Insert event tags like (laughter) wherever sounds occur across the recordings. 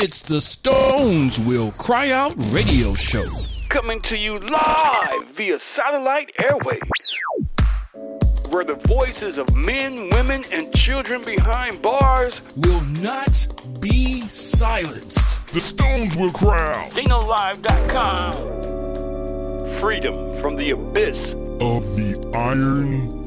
It's the Stones Will Cry Out radio show. Coming to you live via satellite airways. Where the voices of men, women, and children behind bars will not be silenced. The Stones will cry out. DinoLive.com. Freedom from the abyss of the Iron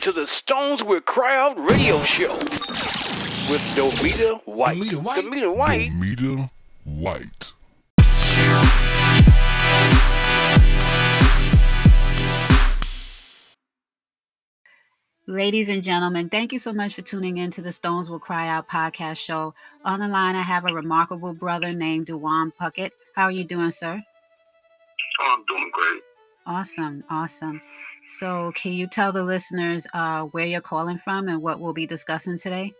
listening to the Stones Will Cry Out radio show with Domita White. Domita White. Domita White. Domita White. Ladies and gentlemen, thank you so much for tuning in to the Stones Will Cry Out podcast show. On the line, I have a remarkable brother named Dawon Puckett. How are you doing, sir? Oh, I'm doing great. Awesome, awesome. So, can you tell the listeners uh, where you're calling from and what we'll be discussing today?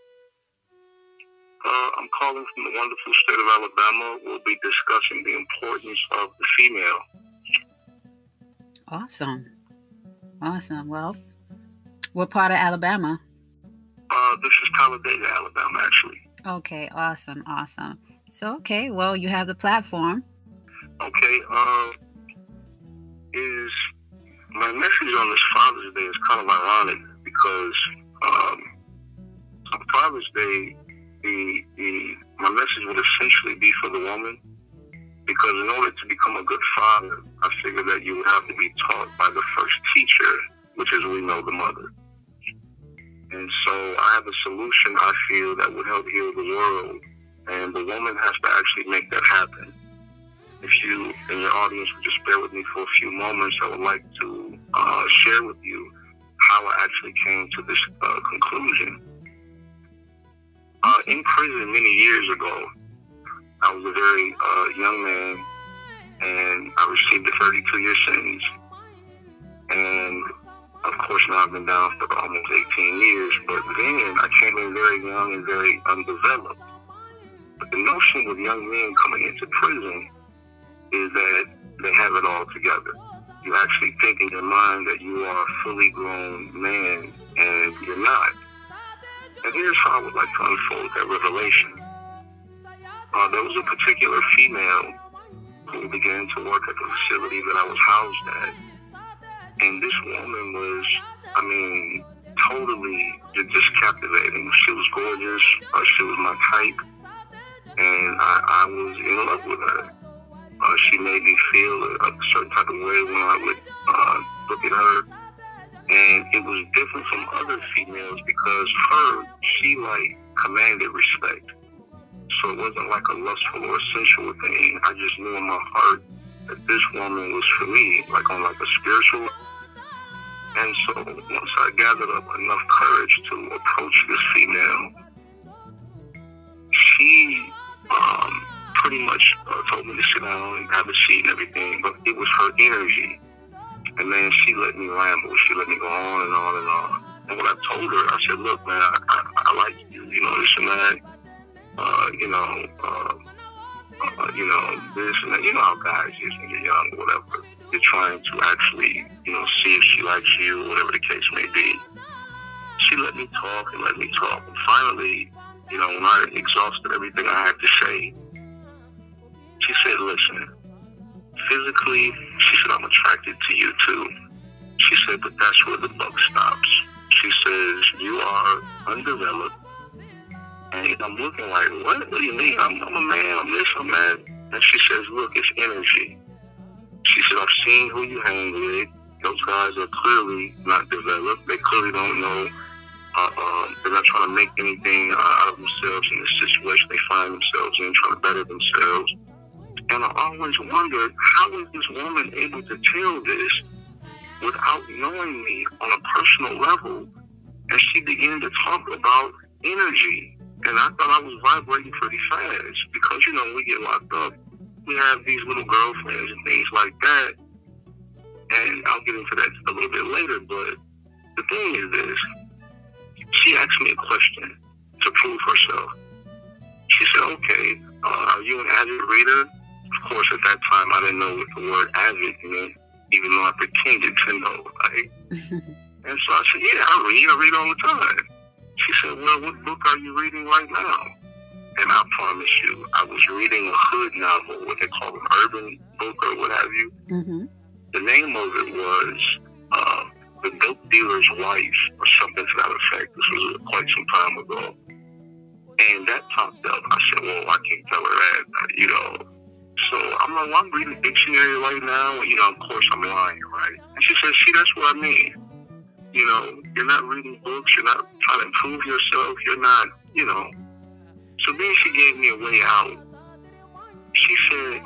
Uh, I'm calling from the wonderful state of Alabama. We'll be discussing the importance of the female. Awesome. Awesome. Well, what part of Alabama? Uh, this is Talladega, Alabama, actually. Okay, awesome, awesome. So, okay, well, you have the platform. Okay, uh, is my message on this Father's Day is kind of ironic because um, on Father's Day, the, the my message would essentially be for the woman because in order to become a good father, I figure that you would have to be taught by the first teacher, which is we know the mother. And so I have a solution I feel that would help heal the world, and the woman has to actually make that happen if you and your audience would just bear with me for a few moments, I would like to uh, share with you how I actually came to this uh, conclusion. Uh, in prison many years ago, I was a very uh, young man, and I received a 32-year sentence. And of course, now I've been down for almost 18 years. But then I came in very young and very undeveloped. But the notion of young men coming into prison is that they have it all together. You actually think in your mind that you are a fully grown man, and you're not. And here's how I would like to unfold that revelation. Uh, there was a particular female who began to work at the facility that I was housed at. And this woman was, I mean, totally just captivating. She was gorgeous. Uh, she was my type. And I, I was in love with her. Uh, she made me feel a, certain type of way when I would uh, look at her. And it was different from other females because her, she like commanded respect. So it wasn't like a lustful or sensual thing. I just knew in my heart that this woman was for me, like on like a spiritual. And so once I gathered up enough courage to approach this female, she um, pretty much uh, told me to sit down and have a seat and everything, but it was her energy. And man, she let me ramble. She let me go on and on and on. And when I told her, I said, look, man, I, I, I like you, you know, this and that. Uh, you know, uh, uh, you know, this and that. You know how guys is when you're young whatever. You're trying to actually, you know, see if she likes you, whatever the case may be. She let me talk and let me talk. And finally, you know, when I exhausted everything I had to say, she said, listen, physically, she said, I'm attracted to you too. She said, but that's where the buck stops. She says, you are undeveloped. And I'm looking like, what? What do you mean? I'm, I'm a man, I'm this, I'm that. And she says, look, it's energy. She said, I've seen who you hang with. Those guys are clearly not developed. They clearly don't know. Uh, um, they're not trying to make anything out of themselves in the situation they find themselves in, trying to better themselves. And I always wondered, how is this woman able to tell this without knowing me on a personal level? And she began to talk about energy. And I thought I was vibrating pretty fast because, you know, we get locked up, we have these little girlfriends and things like that. And I'll get into that a little bit later. But the thing is this she asked me a question to prove herself. She said, okay, uh, are you an avid reader? Of course, at that time, I didn't know what the word avid meant, even though I pretended to know, right? (laughs) and so I said, yeah, I read. I read all the time. She said, well, what book are you reading right now? And I promise you, I was reading a hood novel, what they call an urban book or what have you. Mm-hmm. The name of it was uh, The Dope Dealer's Wife or something to that effect. This was quite some time ago. And that popped up. I said, well, I can't tell her that, you know. So I'm like, well, I'm reading dictionary right now. You know, of course I'm lying, right? And she says, see, that's what I mean. You know, you're not reading books. You're not trying to improve yourself. You're not, you know. So then she gave me a way out. She said,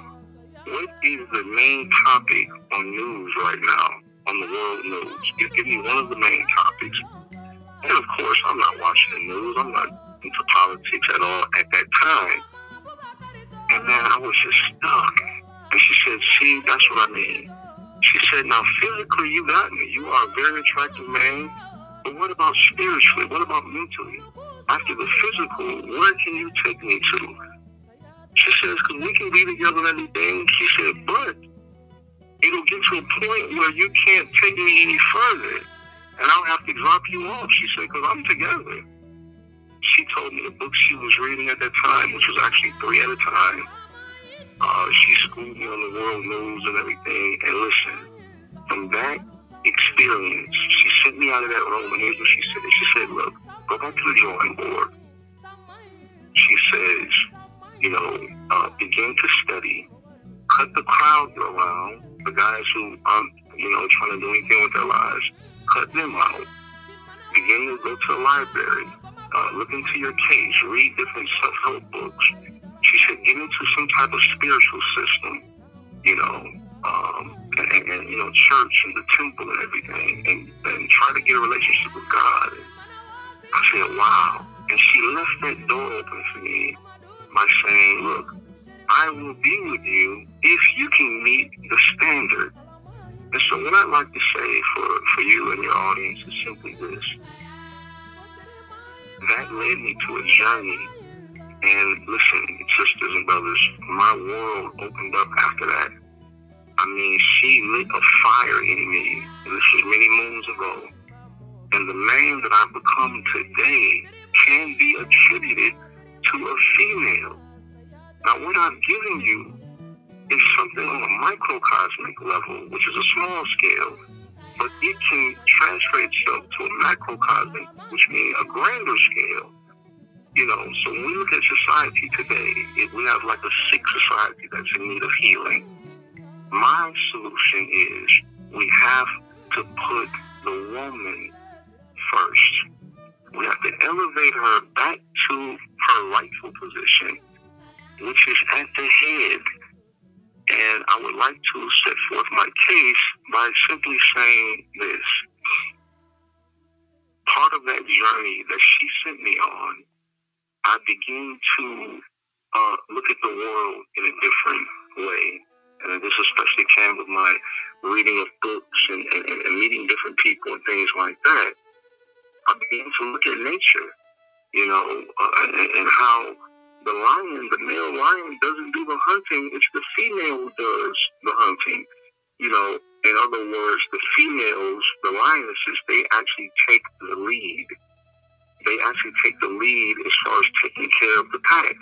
what is the main topic on news right now, on the world news? Give me one of the main topics. And of course, I'm not watching the news. I'm not into politics at all at that time. And then I was just stuck. And she said, see, that's what I mean. She said, now physically you got me. You are a very attractive man. But what about spiritually? What about mentally? After the physical, where can you take me to? She says, because we can be together and. She said, but it'll get to a point where you can't take me any further. And I'll have to drop you off. She said, because I'm together she told me the books she was reading at that time, which was actually three at a time. Uh, she schooled me on the world news and everything. And listen, from that experience, she sent me out of that room, and here's what she said. She said, look, go back to the drawing board. She says, you know, uh, begin to study. Cut the crowd around, the guys who aren't, you know, trying to do anything with their lives. Cut them out. Begin to go to the library uh, look into your case, read different self-help books. She said, get into some type of spiritual system, you know, um, and, and, and, you know, church and the temple and everything, and, and try to get a relationship with God. And I said, wow. And she left that door open for me by saying, look, I will be with you if you can meet the standard. And so what I'd like to say for, for you and your audience is simply this that led me to a journey. And listen, sisters and brothers, my world opened up after that. I mean, she lit a fire in me. This was many moons ago. And the man that I've become today can be attributed to a female. Now, what I've given you is something on a microcosmic level, which is a small scale but it can transfer itself to a macrocosm, which means a grander scale. You know, so when we look at society today, we have like a sick society that's in need of healing. My solution is we have to put the woman first. We have to elevate her back to her rightful position, which is at the head and I would like to set forth my case by simply saying this. Part of that journey that she sent me on, I begin to uh, look at the world in a different way. And this especially came with my reading of books and, and, and meeting different people and things like that. I began to look at nature, you know, uh, and, and how the lion, the male lion, doesn't do the hunting. It's the female who does the hunting. You know, in other words, the females, the lionesses, they actually take the lead. They actually take the lead as far as taking care of the pack.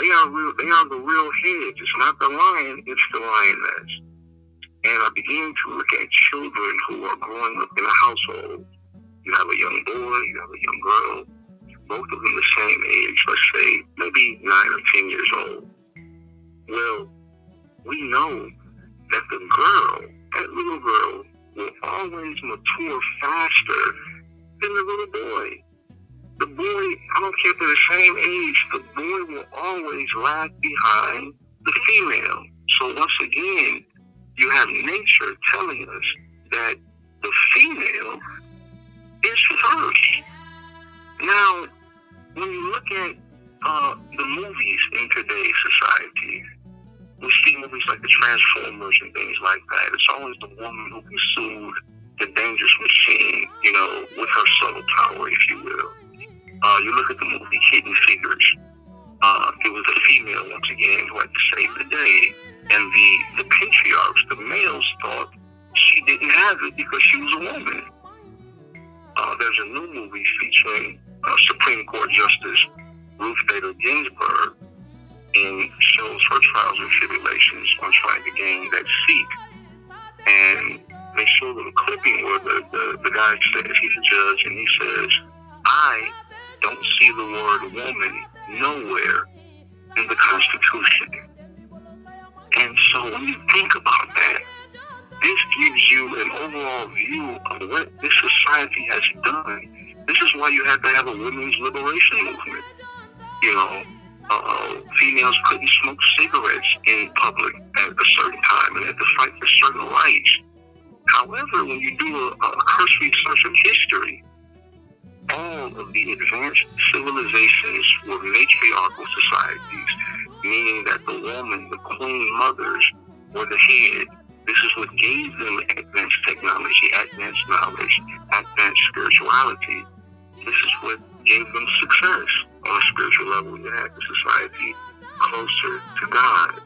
They are real. They are the real heads. It's not the lion. It's the lioness. And I began to look at children who are growing up in a household. You have a young boy. You have a young girl both of them the same age, let's say maybe nine or ten years old. Well, we know that the girl, that little girl, will always mature faster than the little boy. The boy, I don't care if they're the same age, the boy will always lag behind the female. So once again, you have nature telling us that the female is first. Now, when you look at uh, the movies in today's society, we see movies like the Transformers and things like that. It's always the woman who pursued the dangerous machine, you know, with her subtle power, if you will. Uh, you look at the movie Hidden Figures. Uh, it was a female once again who had to save the day, and the the patriarchs, the males, thought she didn't have it because she was a woman. Uh, there's a new movie featuring uh, Supreme Court Justice Ruth Bader Ginsburg, and shows her trials and tribulations on trying to gain that seat. And they show a clipping where the, the, the guy says he's a judge, and he says, "I don't see the word woman nowhere in the Constitution." And so when you think about that, this gives you an overall view of what this society has done. This is why you have to have a women's liberation movement. You know, uh, females couldn't smoke cigarettes in public at a certain time and had to fight for certain rights. However, when you do a, a cursory search of history, all of the advanced civilizations were matriarchal societies, meaning that the woman, the queen mothers, were the head. This is what gave them advanced technology, advanced knowledge, advanced spirituality. This is what gave them success on a spiritual level. You had the society closer to God.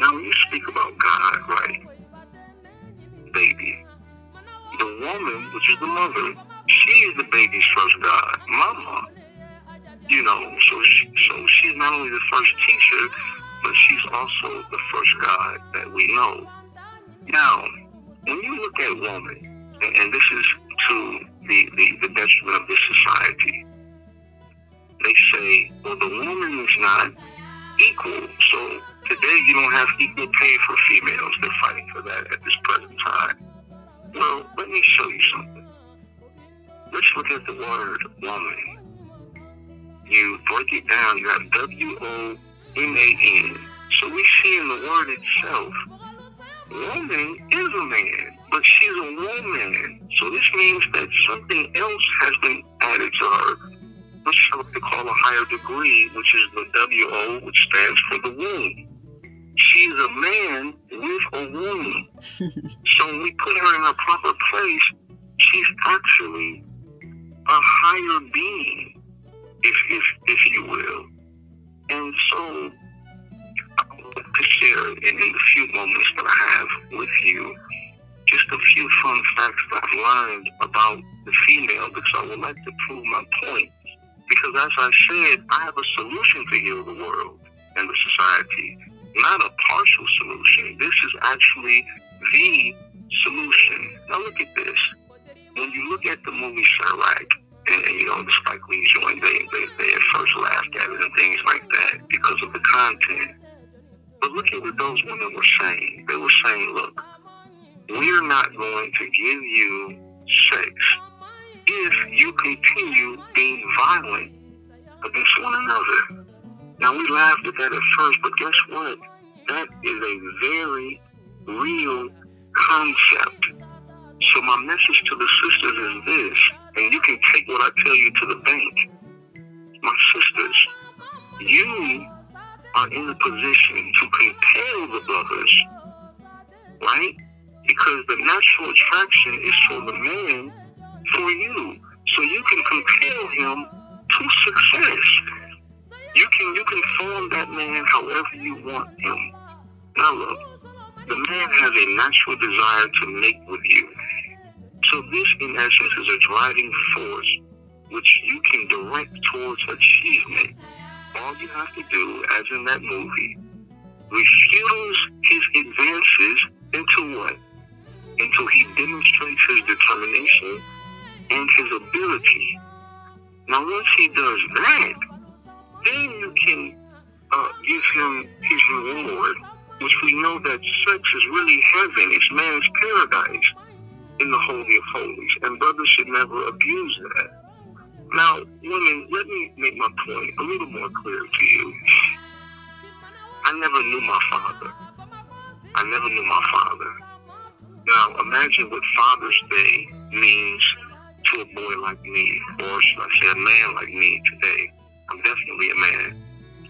Now, when you speak about God, right, baby, the woman, which is the mother, she is the baby's first God, mama. You know, so she, so she's not only the first teacher, but she's also the first God that we know. Now, when you look at woman, and, and this is to the, the, the detriment of this society, they say, well, the woman is not equal. So today you don't have equal pay for females. They're fighting for that at this present time. Well, let me show you something. Let's look at the word woman. You break it down, you have W O M A N. So we see in the word itself, woman is a man, but she's a woman. So this means that something else has been added to her which what to call a higher degree, which is the WO, which stands for the womb. She's a man with a womb. (laughs) so when we put her in a proper place, she's actually a higher being, I would like to prove my point. Because as I said, I have a solution to heal the world and the society, not a partial solution. This is actually the solution. Now look at this. When you look at the movie Chi-Raq, and, and you know the Spike Lee joint, they, they they at first laughed at it and things like that because of the content. But look at what those women were saying. They were saying, look, we're not going to give you sex if you continue being violent against one another. Now, we laughed at that at first, but guess what? That is a very real concept. So, my message to the sisters is this, and you can take what I tell you to the bank. My sisters, you are in a position to compel the brothers, right? Because the natural attraction is for the man for you. So you can compel him to success. You can you can form that man however you want him. Now look, the man has a natural desire to mate with you. So this in essence is a driving force which you can direct towards achievement. All you have to do, as in that movie, refuse his advances into what? Until he demonstrates his determination and his ability. Now, once he does that, then you can uh, give him his reward, which we know that sex is really heaven. It's man's paradise in the Holy of Holies, and brothers should never abuse that. Now, women, let me make my point a little more clear to you. I never knew my father. I never knew my father. Now, imagine what Father's Day means to a boy like me, or should I say a man like me today. I'm definitely a man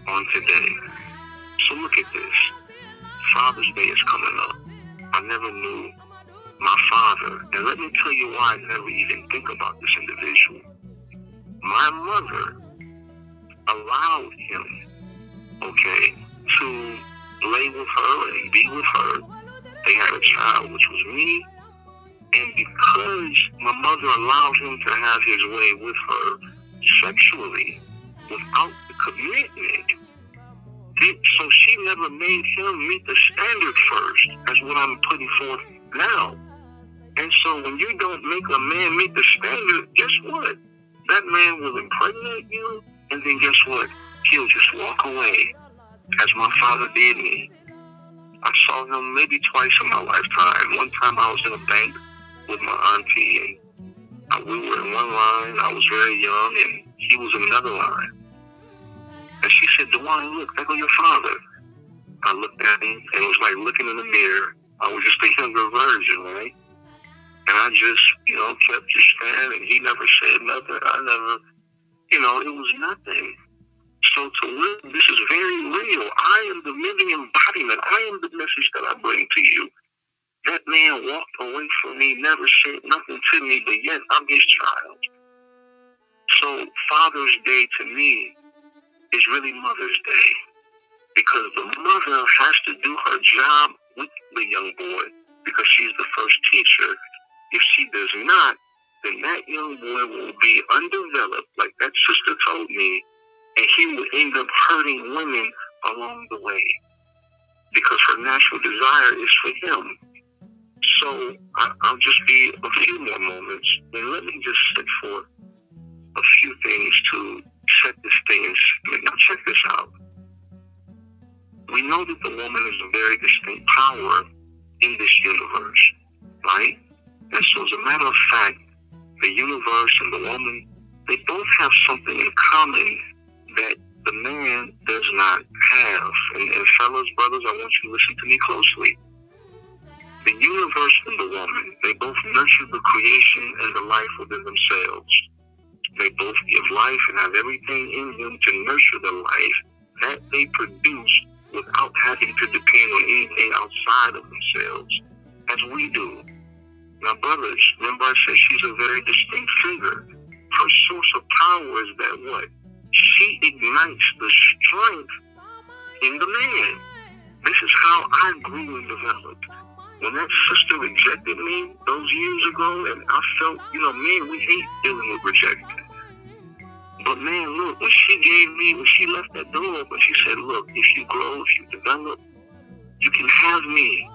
on today. So look at this. Father's Day is coming up. I never knew my father, and let me tell you why I never even think about this individual. My mother allowed him, okay, to lay with her and be with her. They had a child, which was me. And because my mother allowed him to have his way with her sexually without the commitment, so she never made him meet the standard first, as what I'm putting forth now. And so when you don't make a man meet the standard, guess what? That man will impregnate you, and then guess what? He'll just walk away, as my father did me. I saw him maybe twice in my lifetime. One time I was in a bank with my auntie, and we were in one line. I was very young, and he was in another line. And she said, Dawon, look, there go your father. I looked at him, and it was like looking in the mirror. I was just a younger version, right? And I just, you know, kept just standing. He never said nothing. I never, you know, it was nothing. So to live, this is very real. I am the living embodiment. I am the message that I bring to you. That man walked away from me, never said nothing to me, but yet I'm his child. So Father's Day to me is really Mother's Day because the mother has to do her job with the young boy because she's the first teacher. If she does not, then that young boy will be undeveloped, like that sister told me, and he will end up hurting women along the way because her natural desire is for him. So I, will just be a few more moments, and let me just set forth a few things to set the stage. Now check this out. We know that the woman is a very distinct power in this universe, right? And so as a matter of fact, the universe and the woman, they both have something in common that the man does not have. And, and fellas, brothers, I want you to listen to me closely. The universe and the woman, they both nurture the creation and the life within themselves. They both give life and have everything in them to nurture the life that they produce without having to depend on anything outside of themselves, as we do. Now, brothers, remember I said she's a very distinct figure. Her source of power is that what? She ignites the strength in the man. This is how I grew and developed. When that sister rejected me those years ago, and I felt, you know, man, we hate dealing with rejection. But man, look, when she gave me, when she left that door open, she said, look, if you grow, if you develop, you can have me,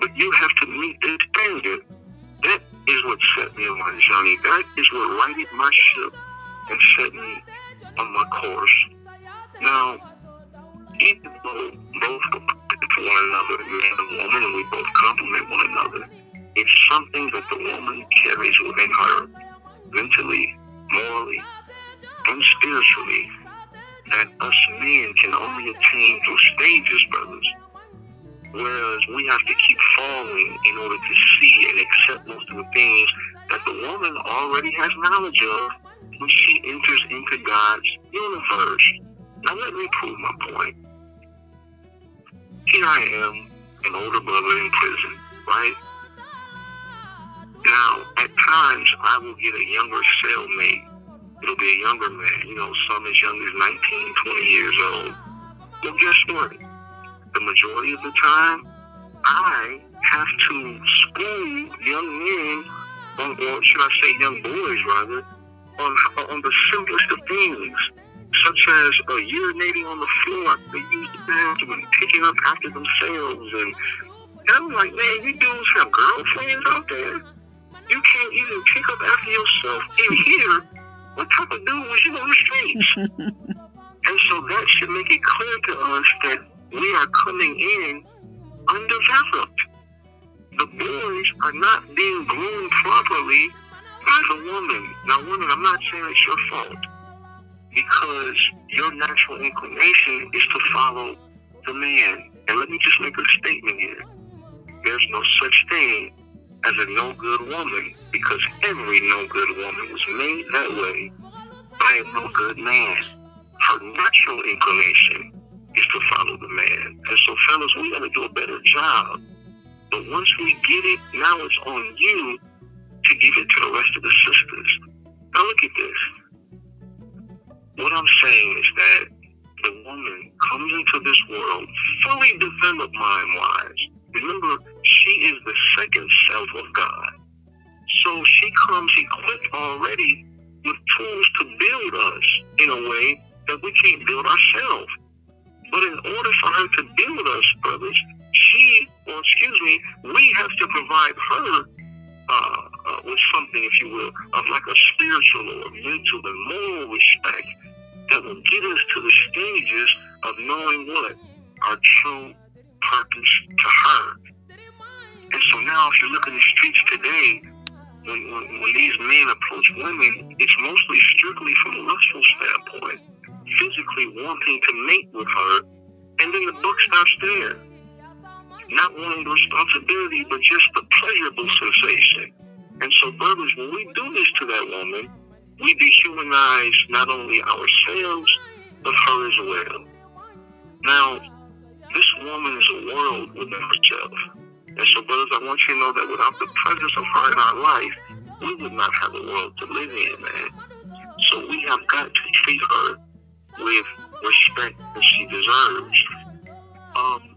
but you have to meet this standard. That is what set me on my journey. That is what righted my ship and set me on my course. Now, even though both are for one another, man and woman, and we both complement one another, it's something that the woman carries within her mentally, morally, and spiritually that us men can only attain through stages, brothers. Whereas we have to keep falling in order to see and accept most of the things that the woman already has knowledge of when she enters into God's universe. Now let me prove my point. Here I am, an older brother in prison, right? Now, at times, I will get a younger cellmate it'll be a younger man, you know, some as young as 19, 20 years old. Well, guess what? The majority of the time, I have to school young men, on, or should I say young boys rather, on, on the simplest of things, such as uh, urinating on the floor, they use the bathroom and picking up after themselves. And, and I'm like, man, you dudes have girlfriends out there. You can't even pick up after yourself in here what type of dude was you on the streets? (laughs) and so that should make it clear to us that we are coming in undeveloped. The boys are not being groomed properly by the woman. Now, woman, I'm not saying it's your fault because your natural inclination is to follow the man. And let me just make a statement here. There's no such thing as a no good woman because every no good woman was made that way by a no good man. Her natural inclination is to follow the man. And so, fellas, we got to do a better job But once we get it, now it's on you to give it to the rest of the sisters. Now look at this. What I'm saying is that the woman comes into this world fully developed mind wise. Remember, she is the second self of God. So she comes equipped already with tools to build us in a way that we can't build ourselves. But in order for her to build us, brothers, she, or excuse me, we have to provide her uh, with something, if you will, of like a spiritual or mental and moral respect that will get us to the stages of knowing what? Our true purpose to her. And so now, if you look in the streets today, when, when, when these men approach women, it's mostly strictly from a lustful standpoint, physically wanting to mate with her, and then the book stops there. Not wanting the responsibility, but just the pleasurable sensation. And so, brothers, when we do this to that woman, we dehumanize not only ourselves, but her as well. Now, this woman is a world within herself. And so, brothers, I want you to know that without the presence of her in our life, we would not have a world to live in, man. So we have got to treat her with respect that she deserves. Um,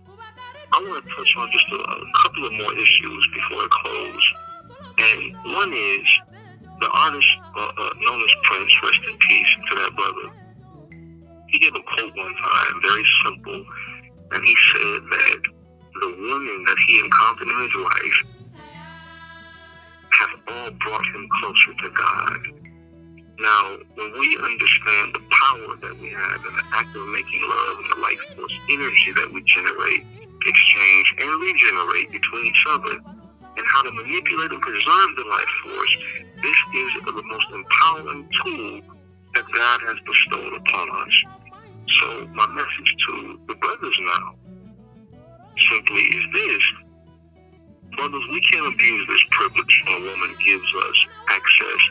I want to touch on just a, a couple of more issues before I close. And one is the artist uh, uh, known as Prince, rest in peace to that brother. He gave a quote one time, very simple, and he said that the women that he encountered in his life have all brought him closer to God. Now, when we understand the power that we have in the act of making love and the life force energy that we generate, exchange, and regenerate between each other, and how to manipulate and preserve the life force, this is the most empowering tool that God has bestowed upon us. So, my message to the brothers now simply is this. Brothers, we can't abuse this privilege a woman gives us access,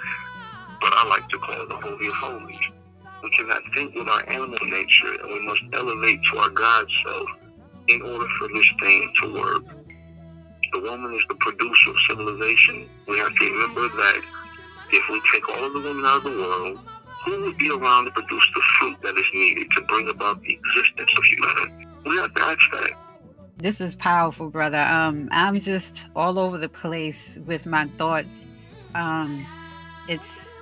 but I like to call it the Holy of Holies. We cannot think with our animal nature, and we must elevate to our God self in order for this thing to work. The woman is the producer of civilization. We have to remember that if we take all of the women out of the world, who would be around to produce the fruit that is needed to bring about the existence of humanity? We have to ask that. This is powerful, brother. Um, I'm just all over the place with my thoughts. Um, it's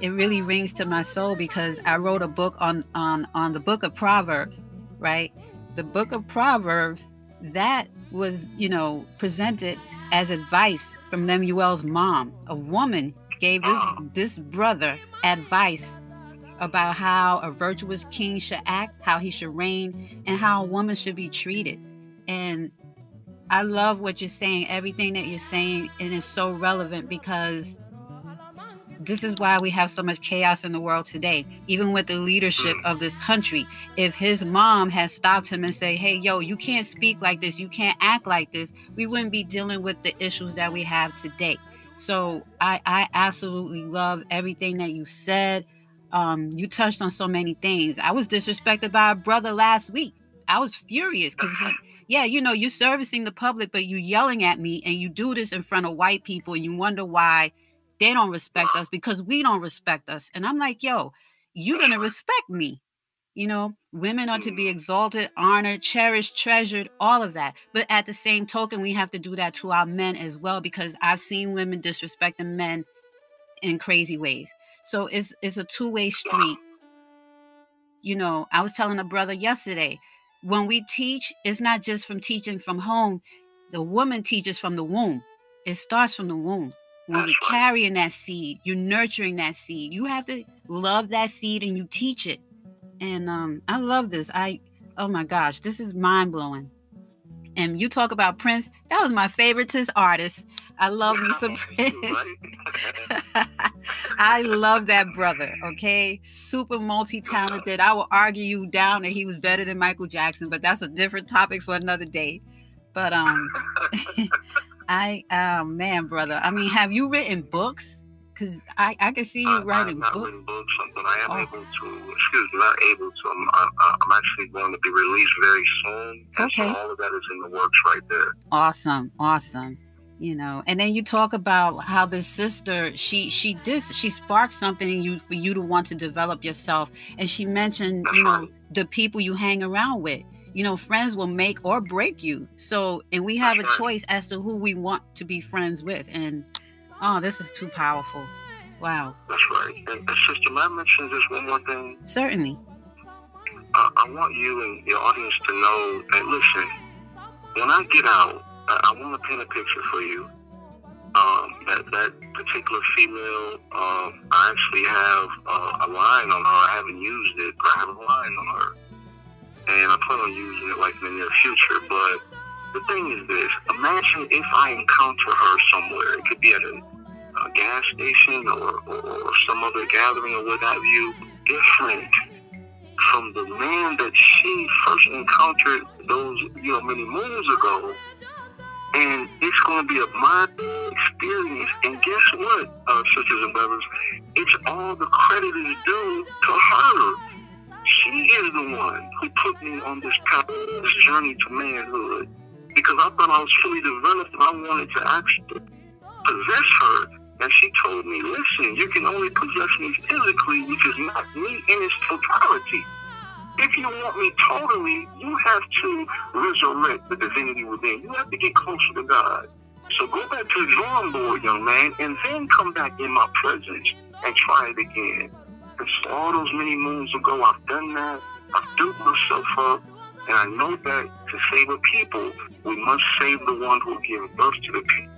it really rings to my soul because I wrote a book on on on the book of Proverbs, right? The book of Proverbs that was, you know, presented as advice from Lemuel's mom. A woman gave this this brother advice about how a virtuous king should act, how he should reign, and how a woman should be treated. And I love what you're saying, everything that you're saying, and it's so relevant because this is why we have so much chaos in the world today even with the leadership of this country. If his mom had stopped him and say hey yo you can't speak like this you can't act like this we wouldn't be dealing with the issues that we have today. So i i absolutely love everything that you said. Um you touched on so many things. I was disrespected by a brother last week. I was furious because (laughs) yeah you know you're servicing the public but you're yelling at me and you do this in front of white people and you wonder why they don't respect us because we don't respect us. And I'm like, yo, you're going to respect me. You know, women are to be mm. exalted, honored, cherished, treasured, all of that. But at the same token, we have to do that to our men as well because I've seen women disrespecting men in crazy ways. So it's it's a two-way street. You know, I was telling a brother yesterday, when we teach, it's not just from teaching from home. The woman teaches from the womb. It starts from the womb when you're carrying that seed, you're nurturing that seed. You have to love that seed and you teach it. And um, I love this. I oh my gosh, this is mind blowing. And you talk about Prince, that was my favoriteest artist. I love me some Prince. (laughs) (laughs) I love that brother, okay? Super multi talented. I will argue you down that he was better than Michael Jackson, but that's a different topic for another day. But um (laughs) I, oh man, brother. I mean, have you written books? Because I, I can see you I, writing I not books. written books, but I am Oh. able to. Excuse me, not able to. I'm, I'm, I'm actually going to be released very soon. Okay. So all of that is in the works right there. Awesome, awesome. You know, and then you talk about how this sister she she did she sparked something in you for you to want to develop yourself, and she mentioned That's you know the people you hang around with. You know, friends will make or break you. So, and we have a choice as to who we want to be friends with. And oh, this is too powerful. Wow, That's right. And, and sister, may I mention just one more thing? certainly. uh, I want you and your audience to know that listen, when I get out, I, I want to paint a picture for you. Um, that that particular female, um, I actually have uh, a line on her. I haven't used it, but I have a line on her, and I plan on using it like in the near future. But the thing is this: imagine if I encounter her somewhere. It could be at a, a gas station or, or, or some other gathering or what have you. Different from the man that she first encountered those, you know, many moons ago. And it's going to be a mind experience. And guess what, uh, sisters and brothers? It's all the credit is due to her. She is the one who put me on this path, this journey to manhood. Because I thought I was fully developed and I wanted to actually possess her. And she told me, listen, you can only possess me physically, which is not me in its totality. If you want me totally, you have to resurrect the divinity within. You have to get closer to God. So go back to the drawing board, young man, and then come back in my presence and try it again. All those many moons ago, I've done that. I've built myself up. And I know that to save a people, we must save the one who gave birth to the people.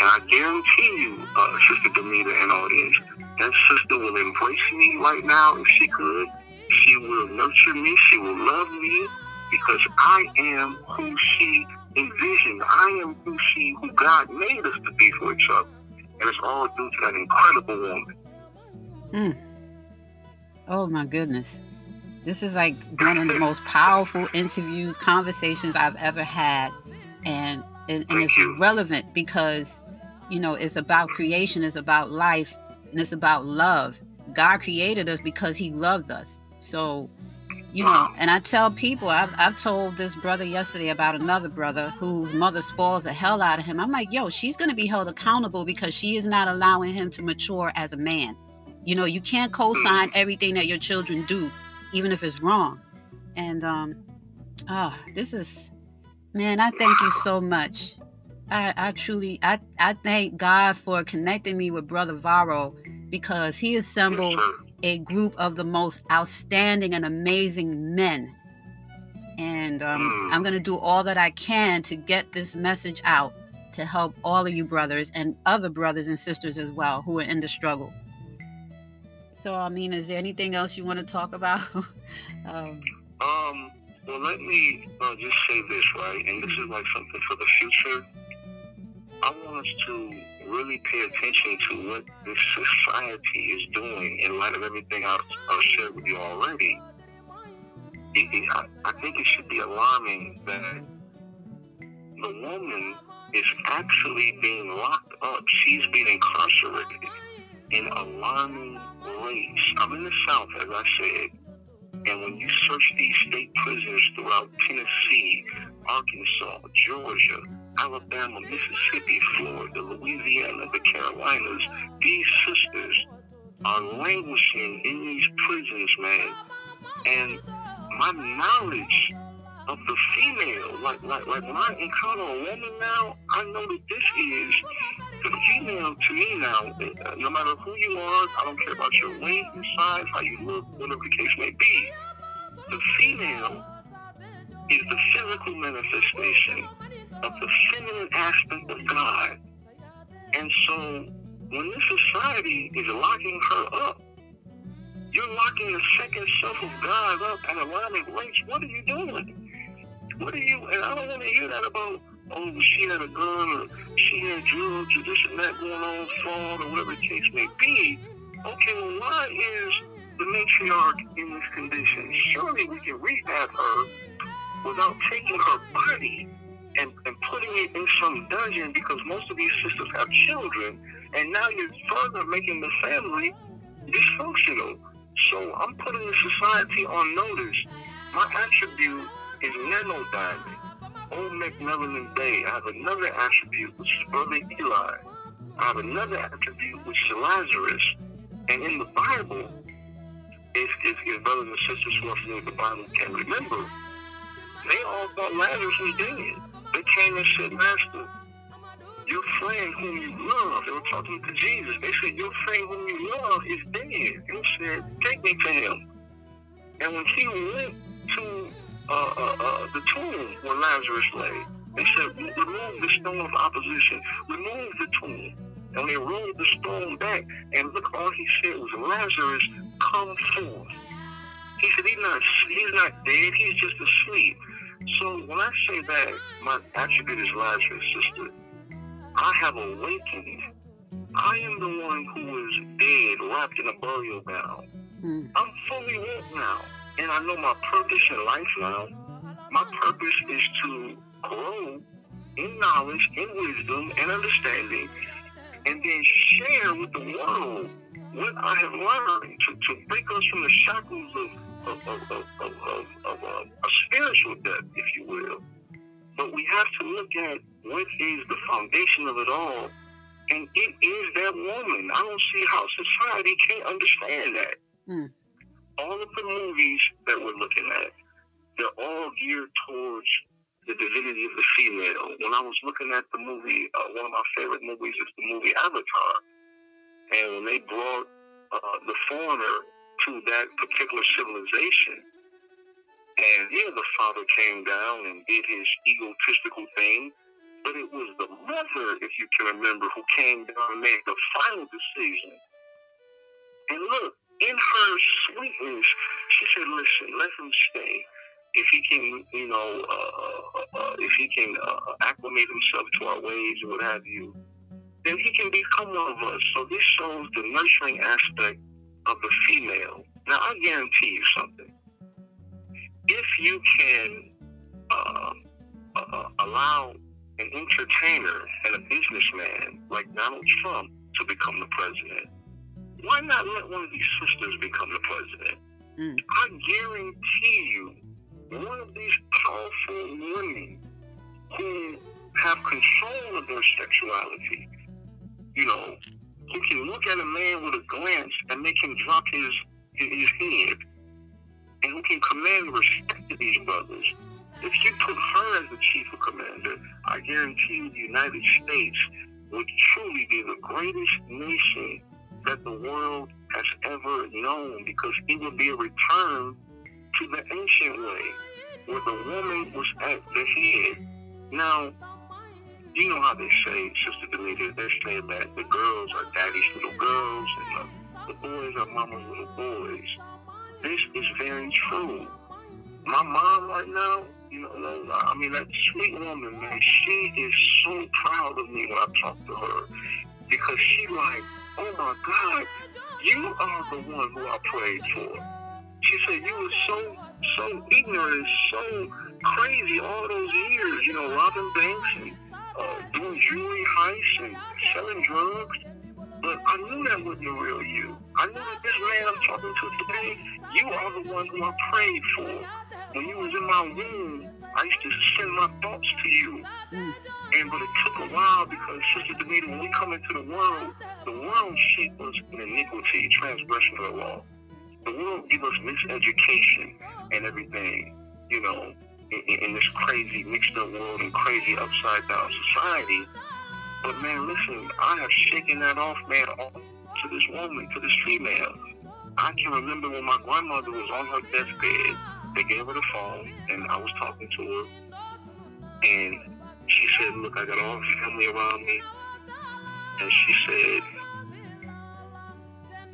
And I guarantee you, uh, Sister Demeter and audience, that sister will embrace me right now if she could. She will nurture me. She will love me because I am who she envisioned. I am who she, who God made us to be for each other. And it's all due to that incredible woman. Mm. Oh my goodness. This is like one of the most powerful interviews, conversations I've ever had. And, and, and it's relevant because, you know, it's about creation, it's about life, and it's about love. God created us because he loved us. So, you know, and I tell people, I've, I've told this brother yesterday about another brother whose mother spoils the hell out of him. I'm like, yo, she's going to be held accountable because she is not allowing him to mature as a man. You know, you can't co-sign everything that your children do, even if it's wrong. And um, ah, this is, man, I thank you so much. I, I truly, I, I thank God for connecting me with Brother Varro because he assembled a group of the most outstanding and amazing men. And um, Mm. I'm going to do all that I can to get this message out to help all of you brothers and other brothers and sisters as well who are in the struggle. So, I mean, is there anything else you want to talk about? (laughs) um, Um, well, let me uh, just say this, right? And this is like something for the future. I want us to really pay attention to what this society is doing in light of everything I've, I've shared with you already. It, it, I, I think it should be alarming that the woman is actually being locked up. She's being incarcerated in alarming I'm in the South, as I said. And when you search these state prisons throughout Tennessee, Arkansas, Georgia, Alabama, Mississippi, Florida, Louisiana, the Carolinas, these sisters are languishing in these prisons, man. And my knowledge of the female, like like like when I encounter a woman now, I know that this is female to me now. uh, No matter who you are, I don't care about your weight, your size, how you look, whatever the case may be. The female is the physical manifestation of the feminine aspect of God. And so when this society is locking her up, you're locking the second self of God up at alarming rates. What are you doing? What are you? And I don't want to hear that about, oh, she had a gun or she had drugs or this and that going on, fraud or whatever the case may be. Okay, well, why is the matriarch in this condition? Surely we can rehab her without taking her body and, and putting it in some dungeon because most of these sisters have children And now you're further making the family dysfunctional. So I'm putting the society on notice. My attribute is nano diamond. Old McMillan Bay. I have another attribute, which is Brother Eli. I have another attribute, which is Lazarus. And in the Bible, if, if your brothers and sisters who are familiar with the Bible can remember, they all thought Lazarus was dead. They came and said, Master, your friend whom you love, they were talking to Jesus. They said, Your friend whom you love is dead. And He said, Take me to him. And when he went to uh, uh, uh, the tomb where Lazarus lay, they said, Remove the stone of opposition, remove the tomb. And they rolled the stone back, and look, all he said was, Lazarus, come forth. He said, he's not, he's not dead, he's just asleep. So when I say that my attribute is Lazarus, sister, I have awakened. I am the one who was dead, wrapped in a burial gown. Mm. I'm fully woke now, and I know my purpose in life now. My purpose is to grow in knowledge, in wisdom, and understanding, and then share with the world what I have learned to, to break us from the shackles of of, of, of, of, of, of uh, a spiritual death, if you will. But we have to look at what is the foundation of it all, and it is that woman. I don't see how society can't understand that. Mm. All of the movies that we're looking at, they're all geared towards the divinity of the female. When I was looking at the movie, uh, one of my favorite movies is the movie Avatar. And when they brought uh, the foreigner to that particular civilization, and yeah, the father came down and did his egotistical thing, but it was the mother, if you can remember, who came down and made the final decision. And look, in her sweetness, she said, listen, let him stay if he can, you know, uh, uh, uh, if he can uh, acclimate himself to our ways or what have you, then he can become one of us. So this shows the nurturing aspect of the female. Now, I guarantee you something. If you can uh, uh, allow an entertainer and a businessman like Donald Trump to become the president, why not let one of these sisters become the president? Mm. I guarantee you one of these powerful women who have control of their sexuality, you know, who can look at a man with a glance and make him drop his his head, and who can command respect of these brothers. If you put her as the chief of commander, I guarantee you the United States would truly be the greatest nation that the world has ever known because it would be a return to the ancient way, where the woman was at the head. Now, you know how they say, Sister Demetra, they say that the girls are daddy's little girls and the, the boys are mama's little boys. This is very true. My mom right now, you know, I mean, that sweet woman, man, she is so proud of me when I talk to her because she like, oh my God, you are the one who I prayed for. She said you were so so ignorant, so crazy all those years, you know, robbing banks and uh, doing jewelry heists and selling drugs. But I knew that wasn't the real you. I knew that this man I'm talking to today, you are the one who I prayed for. When you was in my womb, I used to send my thoughts to you. Mm. And but it took a while because Sister Demetra, when we come into the world, the world shaped us in iniquity, transgression of the law the world give us miseducation and everything, you know, in, in, this crazy mixed up world and crazy upside down society. But man, listen, I have shaken that off, man, to this woman, to this female. I can remember when my grandmother was on her deathbed, they gave her the phone, and I was talking to her, and she said, look, I got all family around me. And she said,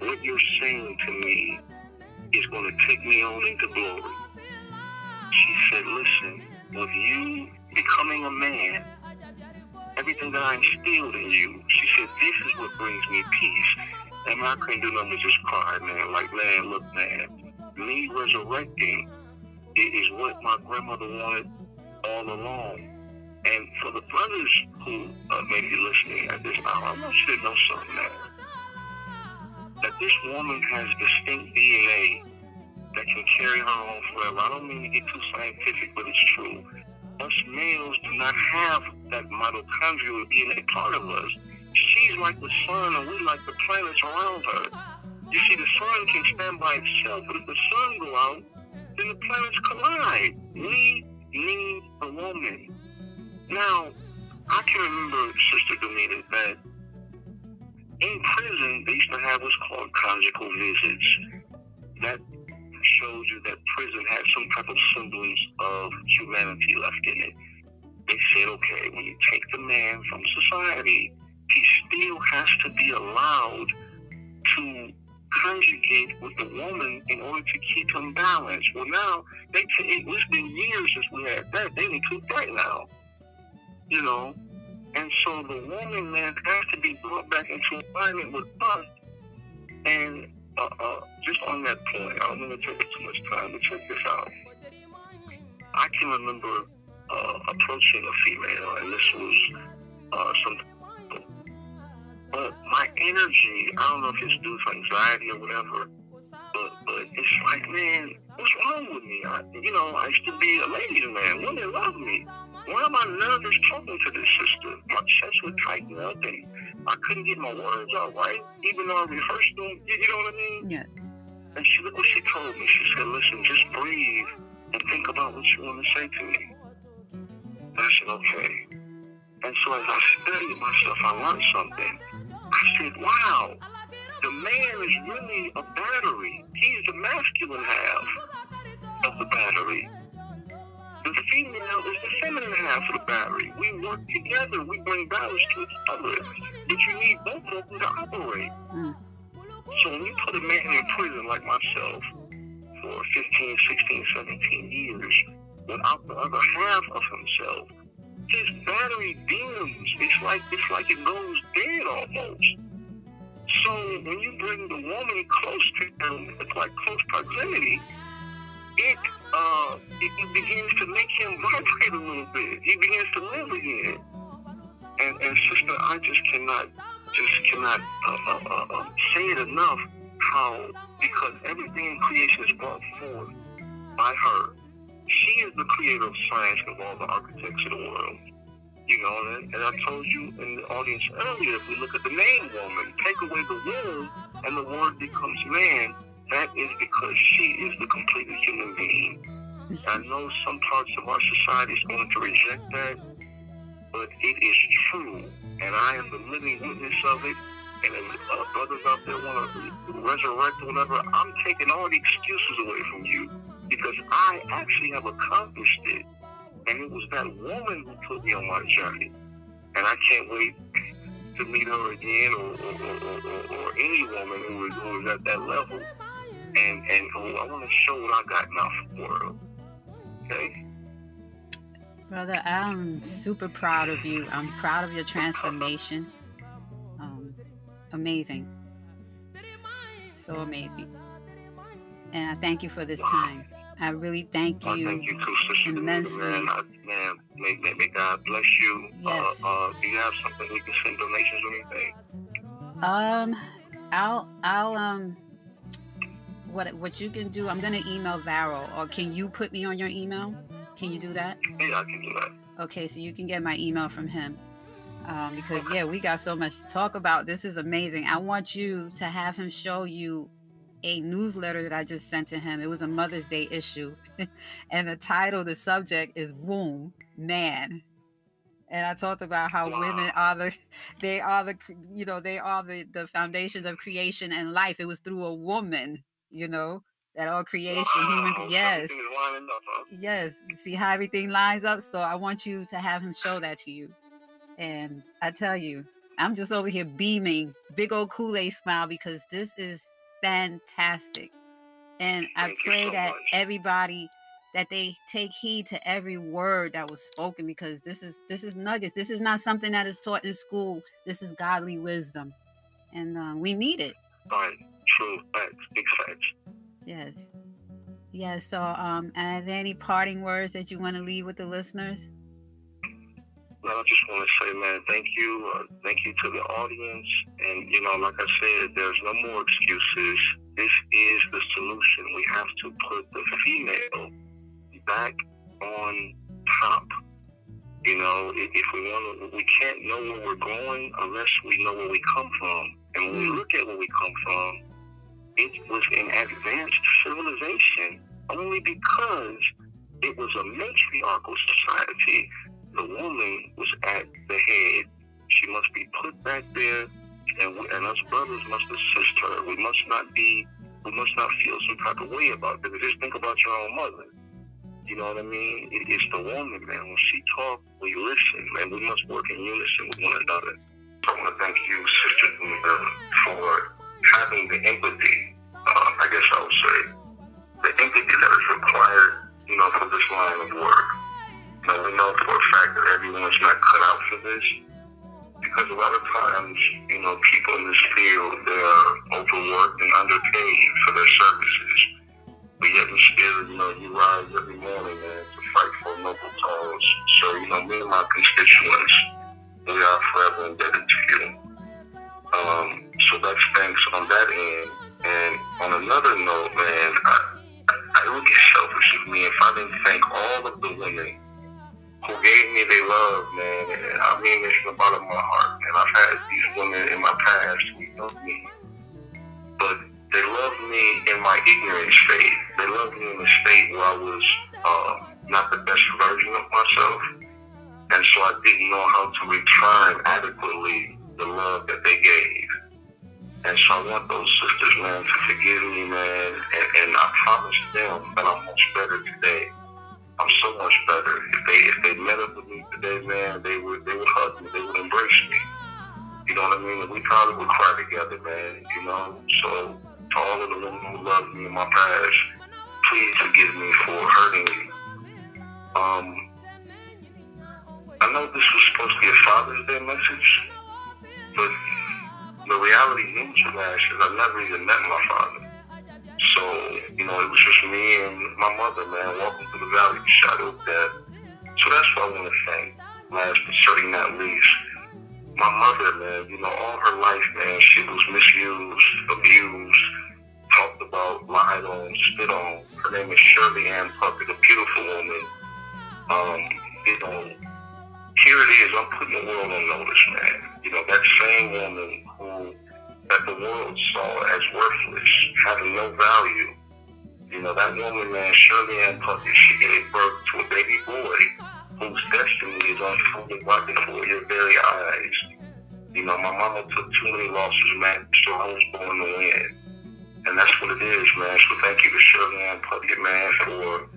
what you're saying to me is going to take me on into glory. She said, listen, with you becoming a man, everything that I instilled in you, she said, this is what brings me peace. And I couldn't do nothing but just cry, man. Like, man, look, man, me resurrecting is what my grandmother wanted all along. And for the brothers who uh, may be listening at this hour, I want you to know something that, that this woman has distinct DNA that can carry her on forever. I don't mean to get too scientific, but it's true. Us males do not have that mitochondrial DNA part of us. She's like the sun, and we like the planets around her. You see, the sun can stand by itself, but if the sun go out, then the planets collide. We need a woman. Now, I can remember, Sister Demeter, that in prison they used to have what's called conjugal visits. That shows you that prison had some type of semblance of humanity left in it. They said, okay, when you take the man from society, he still has to be allowed to conjugate with the woman in order to keep him balanced. Well, now, they t- it's been years since we had that. They didn't keep that now. You know? And so the woman, man, has to be brought back into alignment with us. And uh, just on that point, I don't want to take too much time to check this out. I can remember uh, approaching a female, and this was uh, some. But my energy, I don't know if it's due to anxiety or whatever, but it's like, man, what's wrong with me? I, you know, I used to be a ladies' man. Women love me. Why am I nervous talking to this sister? My chest would tighten up and I couldn't get my words out right, even though I rehearsed them. You, you know what I mean? Yeah. And she look what she told me. She said, listen, just breathe and think about what you want to say to me. And I said, okay. And so as I studied myself, I learned something. I said, wow, the man is really a battery. He's the masculine half of the battery. The female is the feminine half of the battery. We work together. We bring balance to each other. But you need both of them to operate. So when you put a man in prison like myself for 15, 16, 17 years without the other half of himself, his battery dims. It's like it's like it goes dead almost. So when you bring the woman close to him, it's like close proximity. It uh, it, it begins to make him (laughs) vibrate a little bit. He begins to live again. And and sister, I just cannot just cannot uh, uh, uh, uh, say it enough how because everything in creation is brought forth by her. She is the creator of science of all the architects of the world. You know, and, and I told you in the audience earlier, if we look at the name woman, take away the womb and the word becomes man, that is because she is the completed human being. I know some parts of our society is going to reject that, but it is true, and I am the living witness of it. And if uh, brothers out there want to resurrect whatever, I'm taking all the excuses away from you because I actually have accomplished it. And it was that woman who put me on my journey. And I can't wait to meet her again or, or, or, or, any woman who is, who is at that level. And, and who I want to show what I got now for the world. Okay? Brother, I'm super proud of you. I'm proud of your transformation. Um, amazing. So amazing. And I thank you for this time. I really thank I you. thank you too, Sister immensely. Man, I, man may, may, may God bless you. Yes. Uh, uh, do you have something we can send donations or anything? Um, I'll I'll um, what what you can do? I'm gonna email Varro, or can you put me on your email? Can you do that? Yeah, I can do that. Okay, so you can get my email from him. Um, because yeah, we got so much to talk about. This is amazing. I want you to have him show you a newsletter that I just sent to him. It was a Mother's Day issue, (laughs) and the title, the subject is "Womb Man." And I talked about how Wow. women are the, (laughs) they are the, you know, they are the the foundations of creation and life. It was through a woman, you know, that all creation, human, yes, everything is lining up, huh? Yes, see how everything lines up. So I want you to have him show that to you. And I tell you, I'm just over here beaming, big old Kool Aid smile because this is fantastic. And I Thank you pray so that much. everybody that they take heed to every word that was spoken because this is this is nuggets. This is not something that is taught in school. This is godly wisdom, and uh, we need it. Right. True. Facts. Big facts. Yes. Yes. So, um, are there any parting words that you want to leave with the listeners? I just want to say, man, thank you. Uh, thank you to the audience. And, you know, like I said, there's no more excuses. This is the solution. We have to put the female back on top. You know, if we want to, we can't know where we're going unless we know where we come from. And when we mm. look at where we come from, it was an advanced civilization only because it was a matriarchal society. The woman was at the head. She must be put back there, and, we, and us brothers must assist her. We must not be, we must not feel some type of way about it. Just think about your own mother. You know what I mean? It, it's the woman, man. When she talk, we listen, and we must work in unison with one another. I want to thank you, Sister Nina, for having the empathy, uh, I guess I would say, the empathy that is required, you know, for this line of work. Know, we know for a fact that everyone's not cut out for this because a lot of times, you know, people in this field, they're overworked and underpaid for their services. But yet and still, you know, you rise every morning, man, to fight for noble cause. So, you know, me and my constituents, we are forever indebted to you. Um, so that's thanks on that end. And on another note, man, I, I, it would be selfish of me if I didn't thank all of the women who gave me their love, man. And I mean this from the bottom of my heart. And I've had these women in my past who love me. But they loved me in my ignorant state. They loved me in a state where I was uh, not the best version of myself. And so I didn't know how to return adequately the love that they gave. And so I want those sisters, man, to forgive me, man. And, and I promise them that I'm much better today. I'm so much better. If they if they met up with me today, man, they would they would hug me, they would embrace me. You know what I mean? And we probably would cry together, man. You know, so to all of the women who loved me in my past, please forgive me for hurting you. Um, I know this was supposed to be a Father's Day message, but the reality newsflash is I never even met my father. So, you know, it was just me and my mother, man, walking through the valley shadow of death. So that's what I want to thank, last but certainly not least. My mother, man, you know, all her life, man, she was misused, abused, talked about, lied on, spit on. Her name is Shirley Ann Puckett, a beautiful woman. Um, you know, here it is. I'm putting the world on notice, man. You know, that same woman who that the world saw as worthless, having no value. You know, that woman, man, Shirley Ann Puckett, she gave birth to a baby boy whose destiny is unfolding right before your very eyes. You know, my mama took too many losses, man, so I was born to win. And that's what it is, man. So thank you to Shirley Ann Puckett, man, for,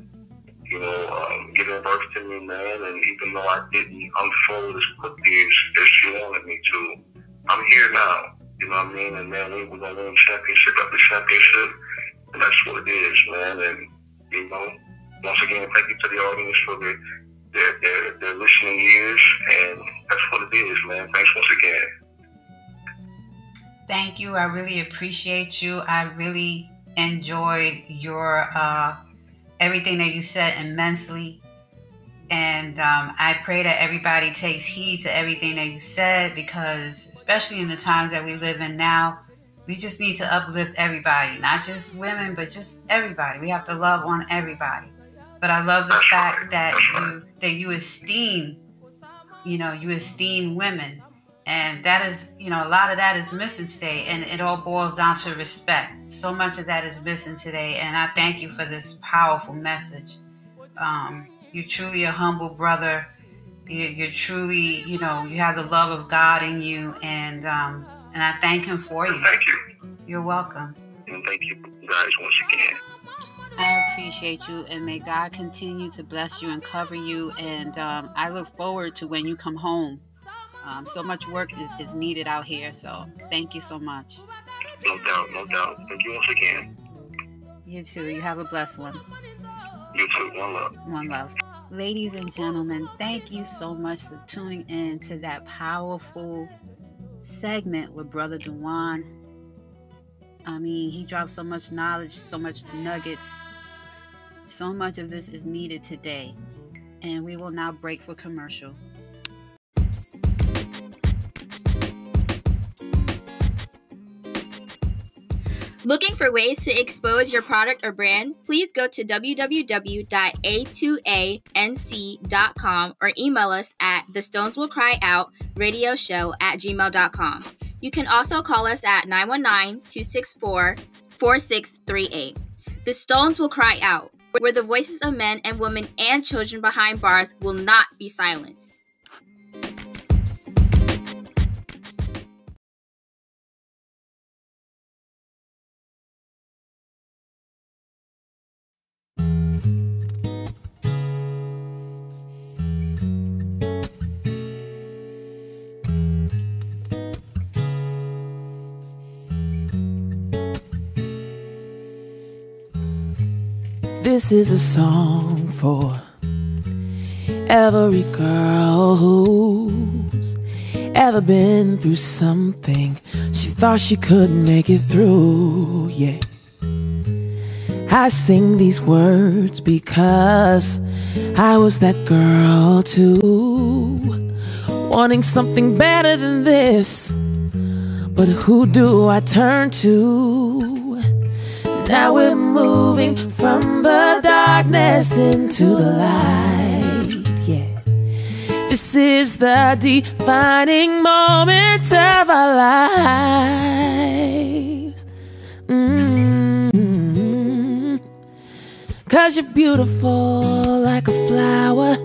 you know, um, giving birth to me, man. And even though I didn't unfold as quickly as, as she wanted me to, I'm here now. You know what I mean? And man, we, we're to win championship after championship. And that's what it is, man. And, you know, once again, thank you to the audience for their, their, their, their listening ears. And that's what it is, man. Thanks once again. Thank you. I really appreciate you. I really enjoyed your uh, everything that you said immensely. And um, I pray that everybody takes heed to everything that you said because, especially in the times that we live in now, we just need to uplift everybody, not just women, but just everybody. We have to love on everybody. But I love the fact that you that you esteem, you know, you esteem women and that is you know a lot of that is missing today and it all boils down to respect so much of that is missing today and i thank you for this powerful message um, you're truly a humble brother you're, truly you know you have the love of god in you and um, and i thank him for you thank you you're welcome and thank you guys once again I appreciate you, and may God continue to bless you and cover you. And um, I look forward to when you come home um, so much work is, is needed out here. So thank you so much. No doubt, no doubt. Thank you once again. You too. You have a blessed one. You too. One love. One love. Ladies and gentlemen, thank you so much for tuning in to that powerful segment with Brother Dawon. I mean, he dropped so much knowledge, so much nuggets. So much of this is needed today. And we will now break for commercial. Looking for ways to expose your product or brand? Please go to www.a2anc.com or email us at the Stones Will Cry Out radio show at gmail.com. You can also call us at 919 264 4638. The Stones Will Cry Out, where the voices of men and women and children behind bars will not be silenced. This is a song for every girl who's ever been through something she thought she couldn't make it through. Yeah. I sing these words because I was that girl too, wanting something better than this. But who do I turn to? Now we're moving from the darkness into the light. Yeah. This is the defining moment of our lives. Cause you're beautiful like a flower,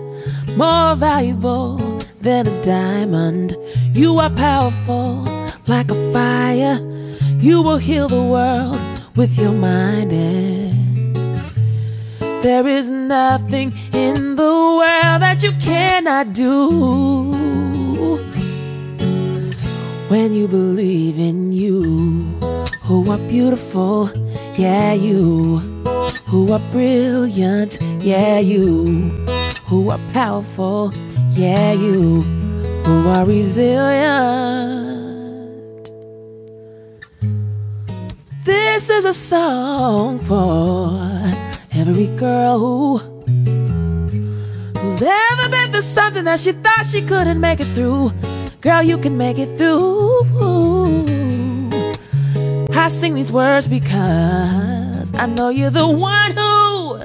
more valuable than a diamond. You are powerful like a fire. You will heal the world with your mind and there is nothing in the world that you cannot do when you believe in you who are beautiful? Yeah you. Who are brilliant? Yeah you. Who are powerful? Yeah you. Who are resilient? This is a song for every girl who, who's ever been through something that she thought she couldn't make it through. Girl, you can make it through. I sing these words because I know you're the one who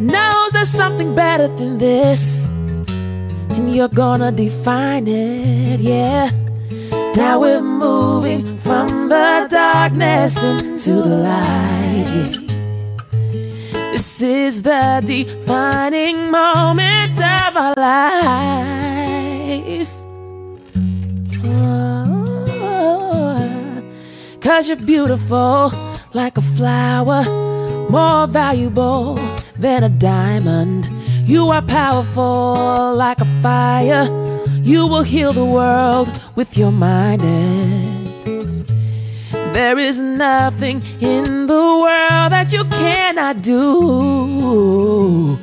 knows there's something better than this, and you're gonna define it, yeah. Now we're moving from the darkness into the light. This is the defining moment of our lives. Cause you're beautiful like a flower, more valuable than a diamond. You are powerful like a fire. You will heal the world with your mind. There is nothing in the world that you cannot do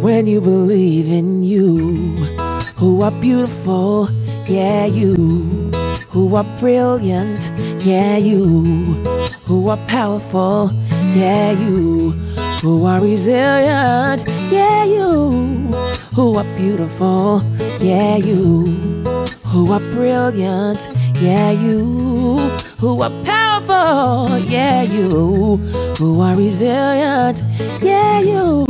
when you believe in you. Who are beautiful, yeah, you. Who are brilliant, yeah, you. Who are powerful, yeah, you. Who are resilient, yeah, you. Who are beautiful, yeah, you. Who are brilliant, yeah, you. Who are powerful, yeah, you. Who are resilient, yeah, you.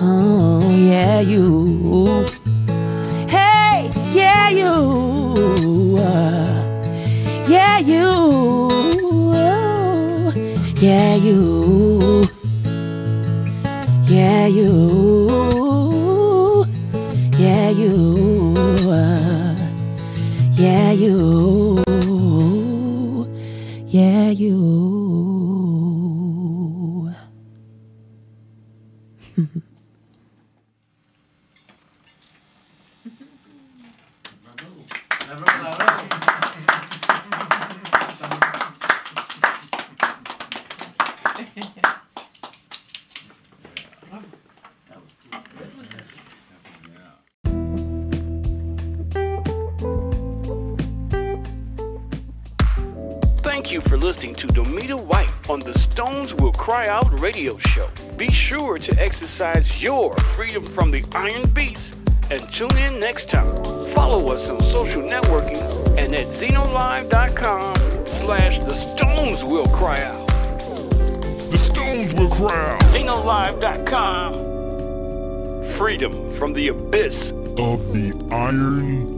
Oh, yeah, you. Yeah, you. Yeah, you. Yeah, you. Yeah, you. Yeah, you. Freedom from the abyss of the Iron.